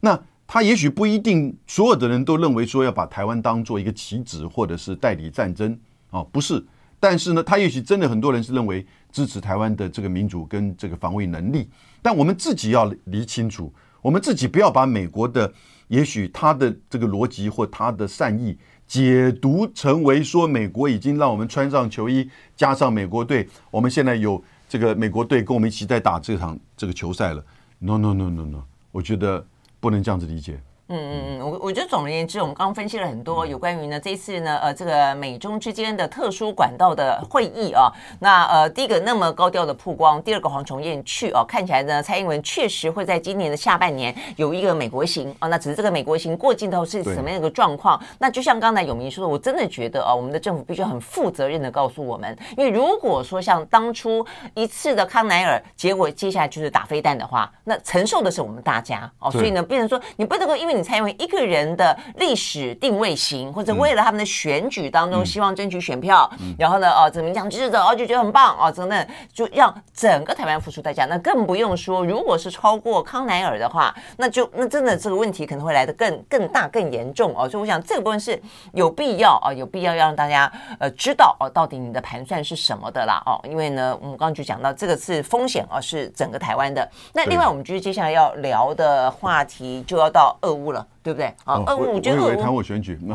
那他也许不一定所有的人都认为说要把台湾当做一个棋子，或者是代理战争啊，不是。但是呢，他也许真的很多人是认为支持台湾的这个民主跟这个防卫能力。但我们自己要理清楚，我们自己不要把美国的也许他的这个逻辑或他的善意。解读成为说，美国已经让我们穿上球衣，加上美国队，我们现在有这个美国队跟我们一起在打这场这个球赛了。No no no no no，我觉得不能这样子理解。嗯嗯嗯，我我觉得总而言之，我们刚刚分析了很多有关于呢这一次呢呃这个美中之间的特殊管道的会议啊，那呃第一个那么高调的曝光，第二个黄崇彦去哦、啊，看起来呢蔡英文确实会在今年的下半年有一个美国行啊，那只是这个美国行过境头是什么样一个状况？那就像刚才永明说的，我真的觉得啊，我们的政府必须很负责任的告诉我们，因为如果说像当初一次的康乃尔，结果接下来就是打飞弹的话，那承受的是我们大家哦、啊，所以呢，变成说你不能够因为你蔡英文一个人。的历史定位型，或者为了他们的选举当中希望争取选票，嗯、然后呢，哦，怎么讲支持者哦就觉得很棒哦，真的就让整个台湾付出代价。那更不用说，如果是超过康乃尔的话，那就那真的这个问题可能会来得更更大、更严重哦。所以我想这个部分是有必要啊，有必要要让大家呃知道哦，到底你的盘算是什么的啦哦。因为呢，我们刚刚就讲到这个是风险啊，是整个台湾的。那另外，我们就是接下来要聊的话题就要到俄乌了。对不对？啊、哦，俄乌，我觉得俄乌谈我选举。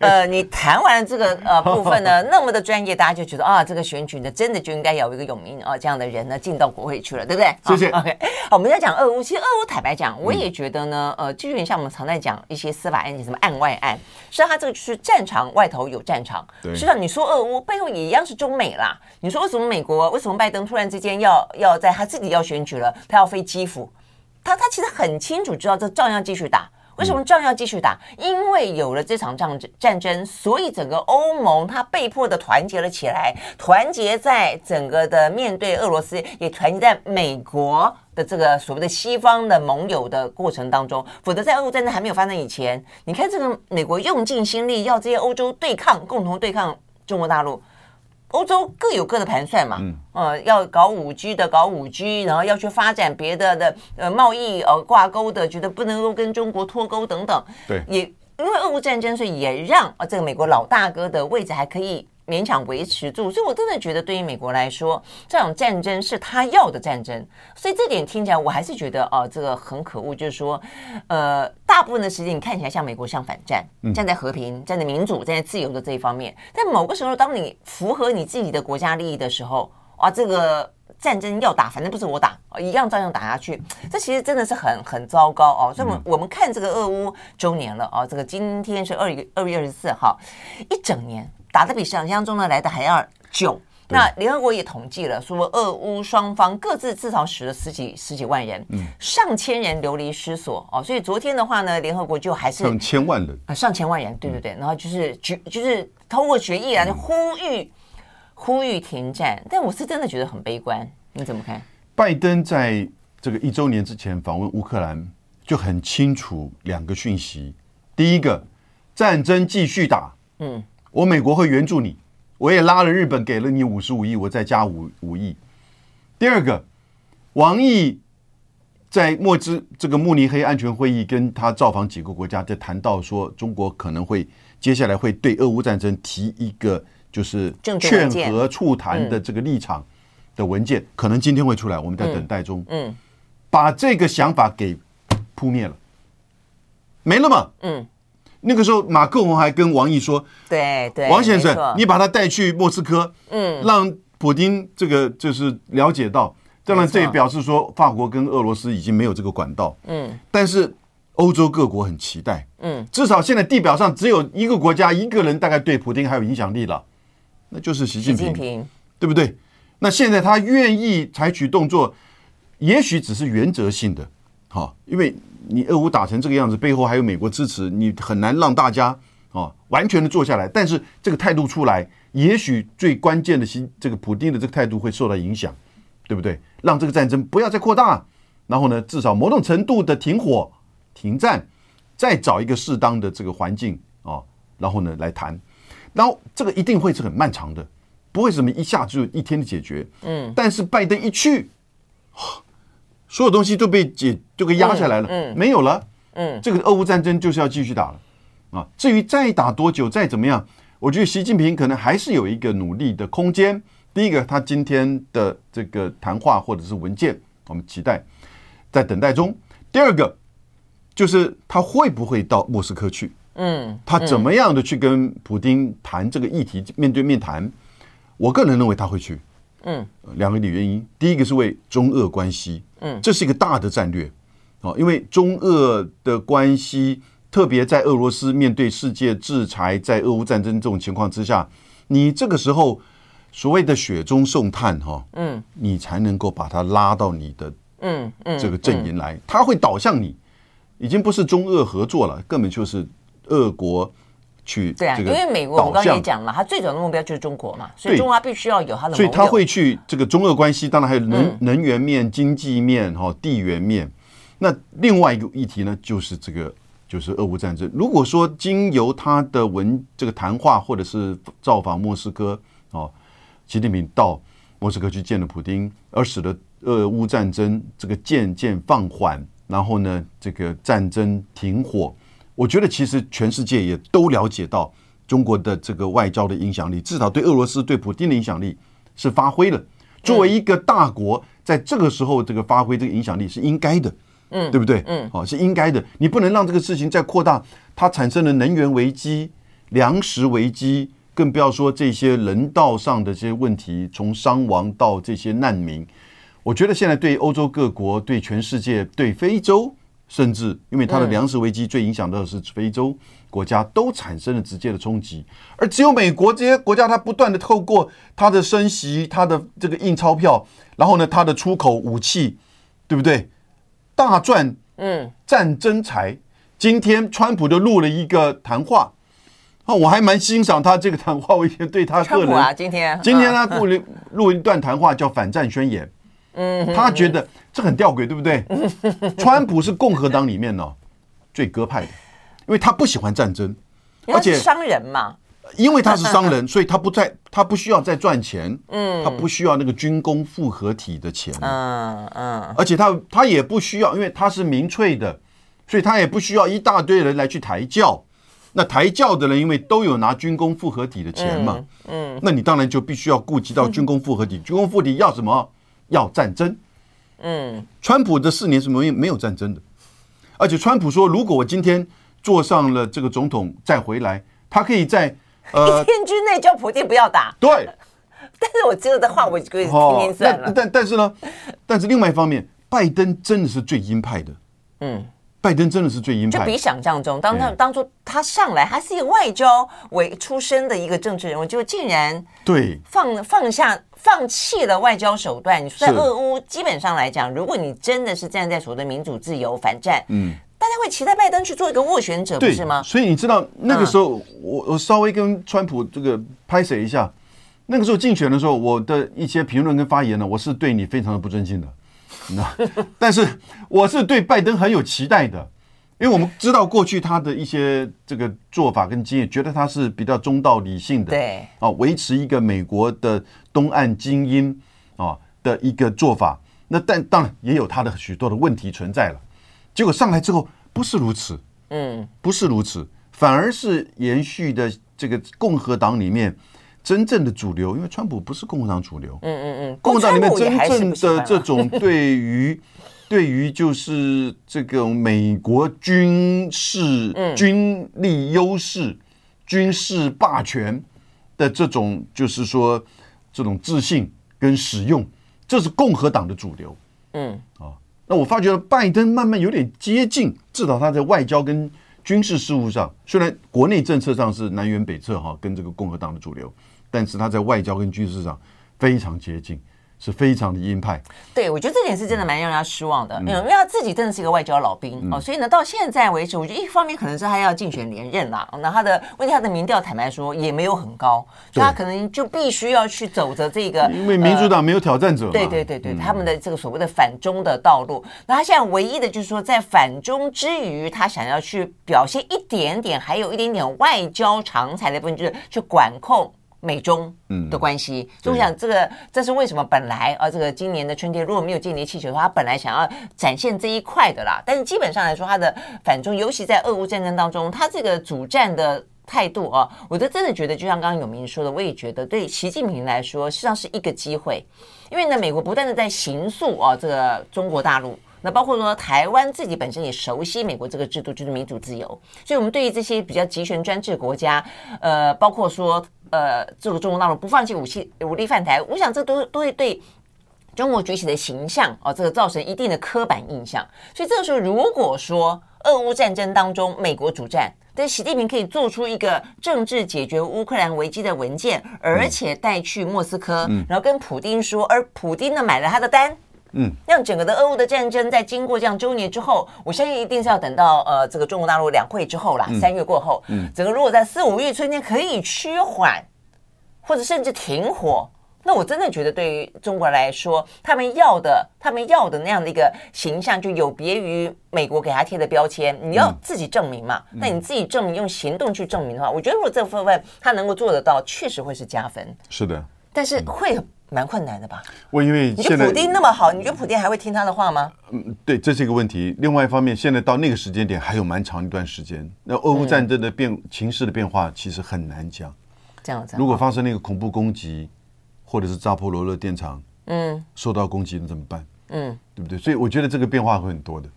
呃，你谈完了这个呃部分呢，那么的专业，大家就觉得啊，这个选举呢，真的就应该有一个有名啊这样的人呢进到国会去了，对不对？谢谢。OK，好，我们在讲俄乌，其实俄乌坦白讲，我也觉得呢，呃，就有点像我们常在讲一些司法案件，什么案外案，实际上它这个就是战场外头有战场。对。实际上你说俄乌背后也一样是中美啦。你说为什么美国为什么拜登突然之间要要在他自己要选举了，他要飞基辅？他他其实很清楚知道这照样继续打，为什么照样继续打？因为有了这场战战争，所以整个欧盟它被迫的团结了起来，团结在整个的面对俄罗斯，也团结在美国的这个所谓的西方的盟友的过程当中。否则在俄乌战争还没有发生以前，你看这个美国用尽心力要这些欧洲对抗，共同对抗中国大陆。欧洲各有各的盘算嘛，嗯，呃，要搞五 G 的搞五 G，然后要去发展别的的呃贸易呃挂钩的，觉得不能够跟中国脱钩等等，对，也因为俄乌战争，所以也让啊这个美国老大哥的位置还可以。勉强维持住，所以我真的觉得，对于美国来说，这场战争是他要的战争。所以这点听起来，我还是觉得，哦，这个很可恶。就是说，呃，大部分的时间你看起来像美国像反战，站在和平、站在民主、站在自由的这一方面。但某个时候，当你符合你自己的国家利益的时候，啊，这个战争要打，反正不是我打，一样照样打下去。这其实真的是很很糟糕哦。所以，我们我们看这个俄乌周年了哦，这个今天是二月二月二十四号，一整年。打的比想象中的来的还要久。那联合国也统计了，说俄乌双方各自至少死了十几十几万人，嗯，上千人流离失所哦。所以昨天的话呢，联合国就还是上千万人啊，上千万人，对对对。然后就是决就是通过决议啊，就呼吁呼吁停战。但我是真的觉得很悲观，你怎么看？拜登在这个一周年之前访问乌克兰，就很清楚两个讯息：第一个，战争继续打，嗯。我美国会援助你，我也拉了日本给了你五十五亿，我再加五五亿。第二个，王毅在莫兹这个慕尼黑安全会议跟他造访几个国家，在谈到说中国可能会接下来会对俄乌战争提一个就是劝和促谈的这个立场的文件，可能今天会出来，我们在等待中。嗯，把这个想法给扑灭了，没了嘛？嗯。那个时候，马克龙还跟王毅说：“对对，王先生，你把他带去莫斯科，嗯，让普丁这个就是了解到。当然，这也表示说，法国跟俄罗斯已经没有这个管道，嗯。但是欧洲各国很期待，嗯，至少现在地表上只有一个国家一个人大概对普丁还有影响力了，那就是习近平，对不对？那现在他愿意采取动作，也许只是原则性的，好，因为。”你俄乌打成这个样子，背后还有美国支持，你很难让大家啊，完全的坐下来。但是这个态度出来，也许最关键的是这个普丁的这个态度会受到影响，对不对？让这个战争不要再扩大，然后呢，至少某种程度的停火、停战，再找一个适当的这个环境啊，然后呢来谈。然后这个一定会是很漫长的，不会什么一下就一天的解决。嗯，但是拜登一去，所有东西都被解就给压下来了，嗯，没有了。嗯，这个俄乌战争就是要继续打了。啊，至于再打多久，再怎么样，我觉得习近平可能还是有一个努力的空间。第一个，他今天的这个谈话或者是文件，我们期待在等待中。第二个，就是他会不会到莫斯科去？嗯，他怎么样的去跟普京谈这个议题，面对面谈？我个人认为他会去。嗯，两个理原因，第一个是为中俄关系，嗯，这是一个大的战略。哦，因为中俄的关系。特别在俄罗斯面对世界制裁，在俄乌战争这种情况之下，你这个时候所谓的雪中送炭，哈，嗯，你才能够把它拉到你的，嗯嗯，这个阵营来，他会导向你，已经不是中俄合作了，根本就是俄国去，对啊，因为美国我刚才也讲了，他最早的目标就是中国嘛，所以中华必须要有他的，所以他会去这个中俄关系，当然还有能能源面、经济面、哈地缘面，那另外一个议题呢，就是这个。就是俄乌战争。如果说经由他的文这个谈话，或者是造访莫斯科，哦，习近平到莫斯科去见了普丁，而使得俄乌战争这个渐渐放缓，然后呢，这个战争停火。我觉得其实全世界也都了解到中国的这个外交的影响力，至少对俄罗斯对普京的影响力是发挥了。作为一个大国，在这个时候这个发挥这个影响力是应该的。嗯，对不对？嗯，好，是应该的。你不能让这个事情再扩大，它产生了能源危机、粮食危机，更不要说这些人道上的这些问题，从伤亡到这些难民。我觉得现在对欧洲各国、对全世界、对非洲，甚至因为它的粮食危机最影响到的是非洲国家，都产生了直接的冲击。而只有美国这些国家，它不断的透过它的升息、它的这个印钞票，然后呢，它的出口武器，对不对？大赚嗯战争财。今天川普就录了一个谈话，哦，我还蛮欣赏他这个谈话。我以前对他个人啊，今天今天他录了录一段谈话，叫反战宣言。嗯，他觉得这很吊诡，对不对？川普是共和党里面呢最鸽派的，因为他不喜欢战争，而且商人嘛。因为他是商人，所以他不再，他不需要再赚钱，嗯，他不需要那个军工复合体的钱，嗯嗯，而且他他也不需要，因为他是民粹的，所以他也不需要一大堆人来去抬轿。那抬轿的人，因为都有拿军工复合体的钱嘛，嗯，那你当然就必须要顾及到 军工复合体。军工复合体要什么？要战争。嗯，川普的四年是没有没有战争的，而且川普说，如果我今天坐上了这个总统再回来，他可以在。呃，一天之内叫普京不要打，对。但是我这个的话，我就可以听听算了。但但是呢，但是另外一方面，拜登真的是最鹰派的。嗯，拜登真的是最鹰派，就比想象中，当他当初他上来，他是一个外交为出身的一个政治人物，就竟然对放放下放弃了外交手段。你说在俄乌，基本上来讲，如果你真的是站在所谓的民主自由反战，嗯。大家会期待拜登去做一个斡旋者，不是吗？所以你知道那个时候，我我稍微跟川普这个拍摄一下，那个时候竞选的时候，我的一些评论跟发言呢，我是对你非常的不尊敬的，那但是我是对拜登很有期待的，因为我们知道过去他的一些这个做法跟经验，觉得他是比较中道理性的，对啊，维持一个美国的东岸精英啊的一个做法。那但当然也有他的许多的问题存在了。结果上来之后不是如此，嗯，不是如此，反而是延续的这个共和党里面真正的主流，因为川普不是共和党主流，嗯嗯嗯，共和党里面真正的这种 对于对于就是这个美国军事军力优势、军事霸权的这种就是说这种自信跟使用，这是共和党的主流，嗯啊。那我发觉了，拜登慢慢有点接近，至少他在外交跟军事事务上，虽然国内政策上是南辕北辙哈，跟这个共和党的主流，但是他在外交跟军事上非常接近，是非常的鹰派，对，我觉得这点是真的蛮让人家失望的，嗯，因为他自己真的是一个外交老兵，嗯，哦，所以呢，到现在为止，我觉得一方面可能是他要竞选连任啦，那他的问题，他的民调坦白说也没有很高，所以他可能就必须要去走着这个，因为民主党没有挑战者，对对对对，他们的这个所谓的反中的道路，那他现在唯一的就是说，在反中之余，他想要去表现一点点，还有一点点外交长才的部分，就是去管控。美中的关系，嗯、所以我想这个这是为什么本来啊，这个今年的春天如果没有间谍气球的话，他本来想要展现这一块的啦。但是基本上来说，他的反中，尤其在俄乌战争当中，他这个主战的态度啊，我都真的觉得，就像刚刚永明说的，我也觉得对习近平来说，实际上是一个机会，因为呢，美国不断的在形塑啊，这个中国大陆。那包括说台湾自己本身也熟悉美国这个制度，就是民主自由，所以我们对于这些比较集权专制国家，呃，包括说呃这个中国大陆不放弃武器武力犯台，我想这都都会对中国崛起的形象啊，这个造成一定的刻板印象。所以这个时候，如果说俄乌战争当中美国主战，但习近平可以做出一个政治解决乌克兰危机的文件，而且带去莫斯科，然后跟普丁说，而普丁呢买了他的单。嗯，让整个的俄乌的战争在经过这样周年之后，我相信一定是要等到呃这个中国大陆两会之后啦，三月过后，嗯，整个如果在四五月春天可以趋缓，或者甚至停火，那我真的觉得对于中国来说，他们要的他们要的那样的一个形象，就有别于美国给他贴的标签。你要自己证明嘛，那你自己证明用行动去证明的话，我觉得如果这部分他能够做得到，确实会是加分。是的，但是会。蛮困难的吧？我因为现在普丁那么好，你觉得普丁还会听他的话吗？嗯，对，这是一个问题。另外一方面，现在到那个时间点还有蛮长一段时间。那俄乌战争的变情势的变化其实很难讲。这样子，如果发生那个恐怖攻击，或者是扎波罗热电厂，嗯，受到攻击，那怎么办？嗯，对不对？所以我觉得这个变化会很多的。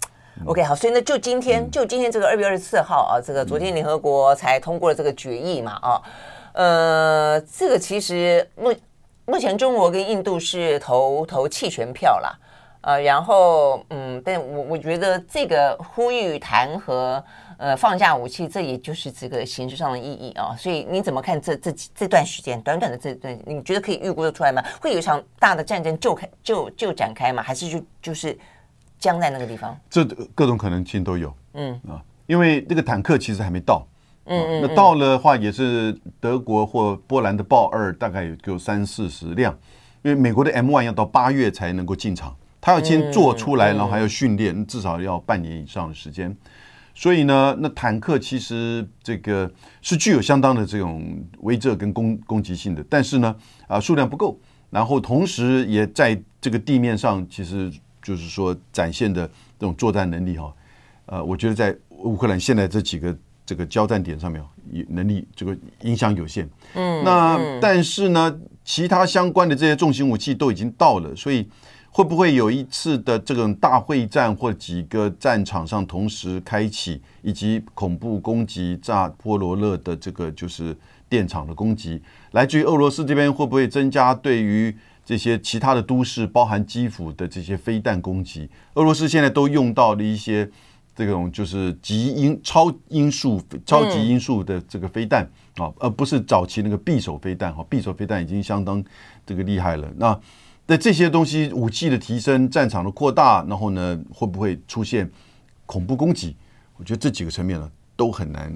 OK，好，所以呢，就今天，就今天这个二月二十四号啊，这个昨天联合国才通过了这个决议嘛，啊，呃，这个其实目。目前中国跟印度是投投弃权票啦，呃，然后嗯，但我我觉得这个呼吁弹劾呃放下武器，这也就是这个形式上的意义啊。所以你怎么看这这这段时间短短的这段，你觉得可以预估的出来吗？会有一场大的战争就开就就展开吗？还是就就是僵在那个地方？这各种可能性都有，嗯啊，因为那个坦克其实还没到。嗯，那到了的话也是德国或波兰的豹二，大概有三四十辆，因为美国的 M one 要到八月才能够进场，他要先做出来，然后还要训练，至少要半年以上的时间。所以呢，那坦克其实这个是具有相当的这种威慑跟攻攻击性的，但是呢，啊数量不够，然后同时也在这个地面上，其实就是说展现的这种作战能力哈，呃，我觉得在乌克兰现在这几个。这个交战点上面，能力这个影响有限。嗯，那但是呢，其他相关的这些重型武器都已经到了，所以会不会有一次的这种大会战或几个战场上同时开启，以及恐怖攻击、炸波罗勒的这个就是电厂的攻击，来自于俄罗斯这边会不会增加对于这些其他的都市，包含基辅的这些飞弹攻击？俄罗斯现在都用到了一些。这种就是极音超音速、超级音速的这个飞弹啊，而不是早期那个匕首飞弹哈。匕首飞弹已经相当这个厉害了。那在这些东西武器的提升、战场的扩大，然后呢，会不会出现恐怖攻击？我觉得这几个层面呢，都很难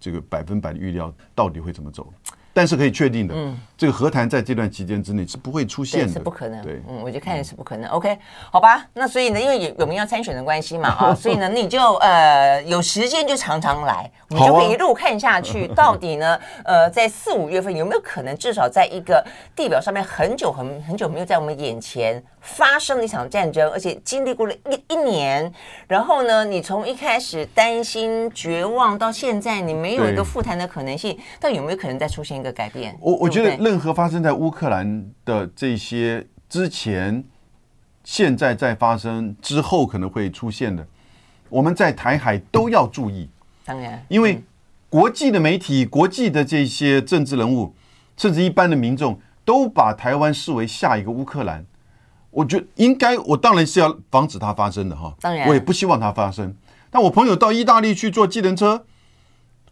这个百分百的预料到底会怎么走。但是可以确定的，这个和谈在这段期间之内是不会出现的，是不可能。对，嗯，我就看也是不可能。OK，好吧，那所以呢，因为有有名要参选的关系嘛，啊，所以呢，你就呃有时间就常常来，你就可以一路看下去，到底呢，呃，在四五月份有没有可能至少在一个地表上面很久很很久没有在我们眼前发生了一场战争，而且经历过了一一年，然后呢，你从一开始担心绝望到现在，你没有一个复谈的可能性，到底有没有可能再出现一个改变？我我觉得任何发生在乌克兰的这些之前、现在在发生之后可能会出现的，我们在台海都要注意。当然，因为国际的媒体、国际的这些政治人物，甚至一般的民众，都把台湾视为下一个乌克兰。我觉得应该，我当然是要防止它发生的哈。当然，我也不希望它发生。但我朋友到意大利去坐计程车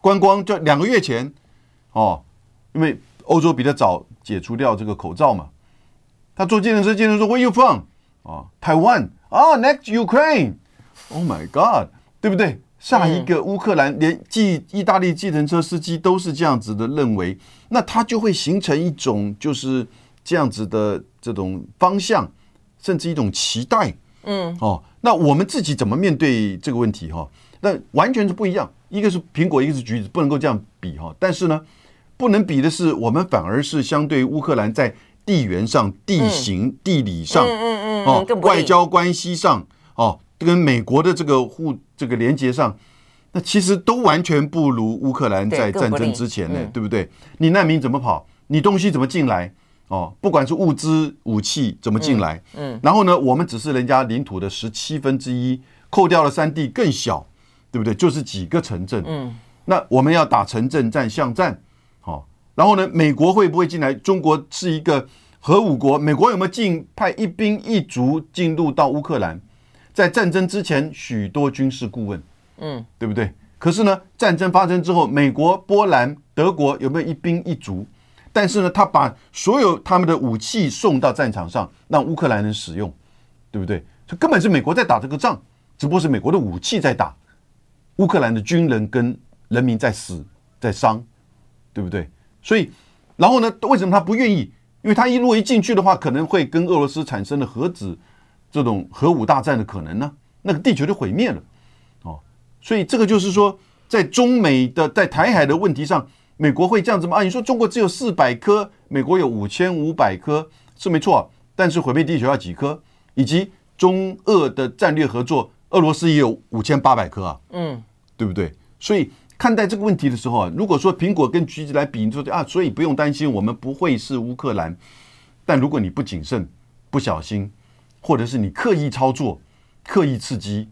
观光，就两个月前哦，因为欧洲比较早解除掉这个口罩嘛，他坐计程车，计程车说 Where you from？啊，台湾啊，Next Ukraine。Oh my God，对不对？下一个乌克兰，连计意大利计程车司机都是这样子的认为，那他就会形成一种就是这样子的这种方向，甚至一种期待。嗯，哦，那我们自己怎么面对这个问题？哈，那完全是不一样。一个是苹果，一个是橘子，不能够这样比哈。但是呢，不能比的是，我们反而是相对乌克兰在地缘上、地形、地理上，嗯嗯嗯，哦，外交关系上，哦，跟美国的这个互这个连接上，那其实都完全不如乌克兰在战争之前呢，对不对？你难民怎么跑？你东西怎么进来？哦，不管是物资、武器怎么进来，嗯，然后呢，我们只是人家领土的十七分之一，扣掉了山地更小。对不对？就是几个城镇，嗯，那我们要打城镇战、巷战，好，然后呢，美国会不会进来？中国是一个核武国，美国有没有进派一兵一卒进入到乌克兰？在战争之前，许多军事顾问，嗯，对不对？可是呢，战争发生之后，美国、波兰、德国有没有一兵一卒？但是呢，他把所有他们的武器送到战场上，让乌克兰人使用，对不对？这根本是美国在打这个仗，只不过是美国的武器在打。乌克兰的军人跟人民在死在伤，对不对？所以，然后呢？为什么他不愿意？因为他一如果一进去的话，可能会跟俄罗斯产生了核子这种核武大战的可能呢？那个地球就毁灭了哦。所以这个就是说，在中美的在台海的问题上，美国会这样子吗？啊，你说中国只有四百颗，美国有五千五百颗是没错，但是毁灭地球要几颗？以及中俄的战略合作，俄罗斯也有五千八百颗啊。嗯。对不对？所以看待这个问题的时候啊，如果说苹果跟橘子来比，你说啊，所以不用担心，我们不会是乌克兰。但如果你不谨慎、不小心，或者是你刻意操作、刻意刺激、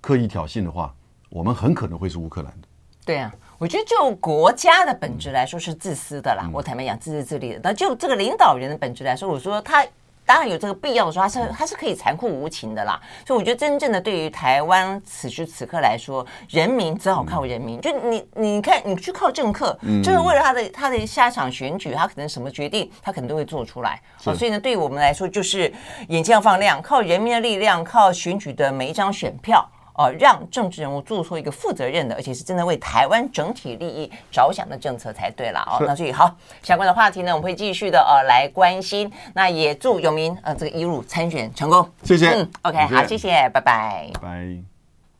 刻意挑衅的话，我们很可能会是乌克兰的。对啊，我觉得就国家的本质来说是自私的啦。我坦白讲，自私自利的。那就这个领导人的本质来说，我说他。当然有这个必要的时候，他是他是可以残酷无情的啦。所以我觉得，真正的对于台湾此时此刻来说，人民只好靠人民。就你你看，你去靠政客，就是为了他的他的下一场选举，他可能什么决定，他可能都会做出来。好，所以呢，对于我们来说，就是眼睛要放亮，靠人民的力量，靠选举的每一张选票。哦，让政治人物做出一个负责任的，而且是真的为台湾整体利益着想的政策才对了哦。那所以好，相关的话题呢，我们会继续的呃来关心。那也祝永明呃这个一路参选成功。谢谢。嗯，OK，好，谢谢，拜拜。拜。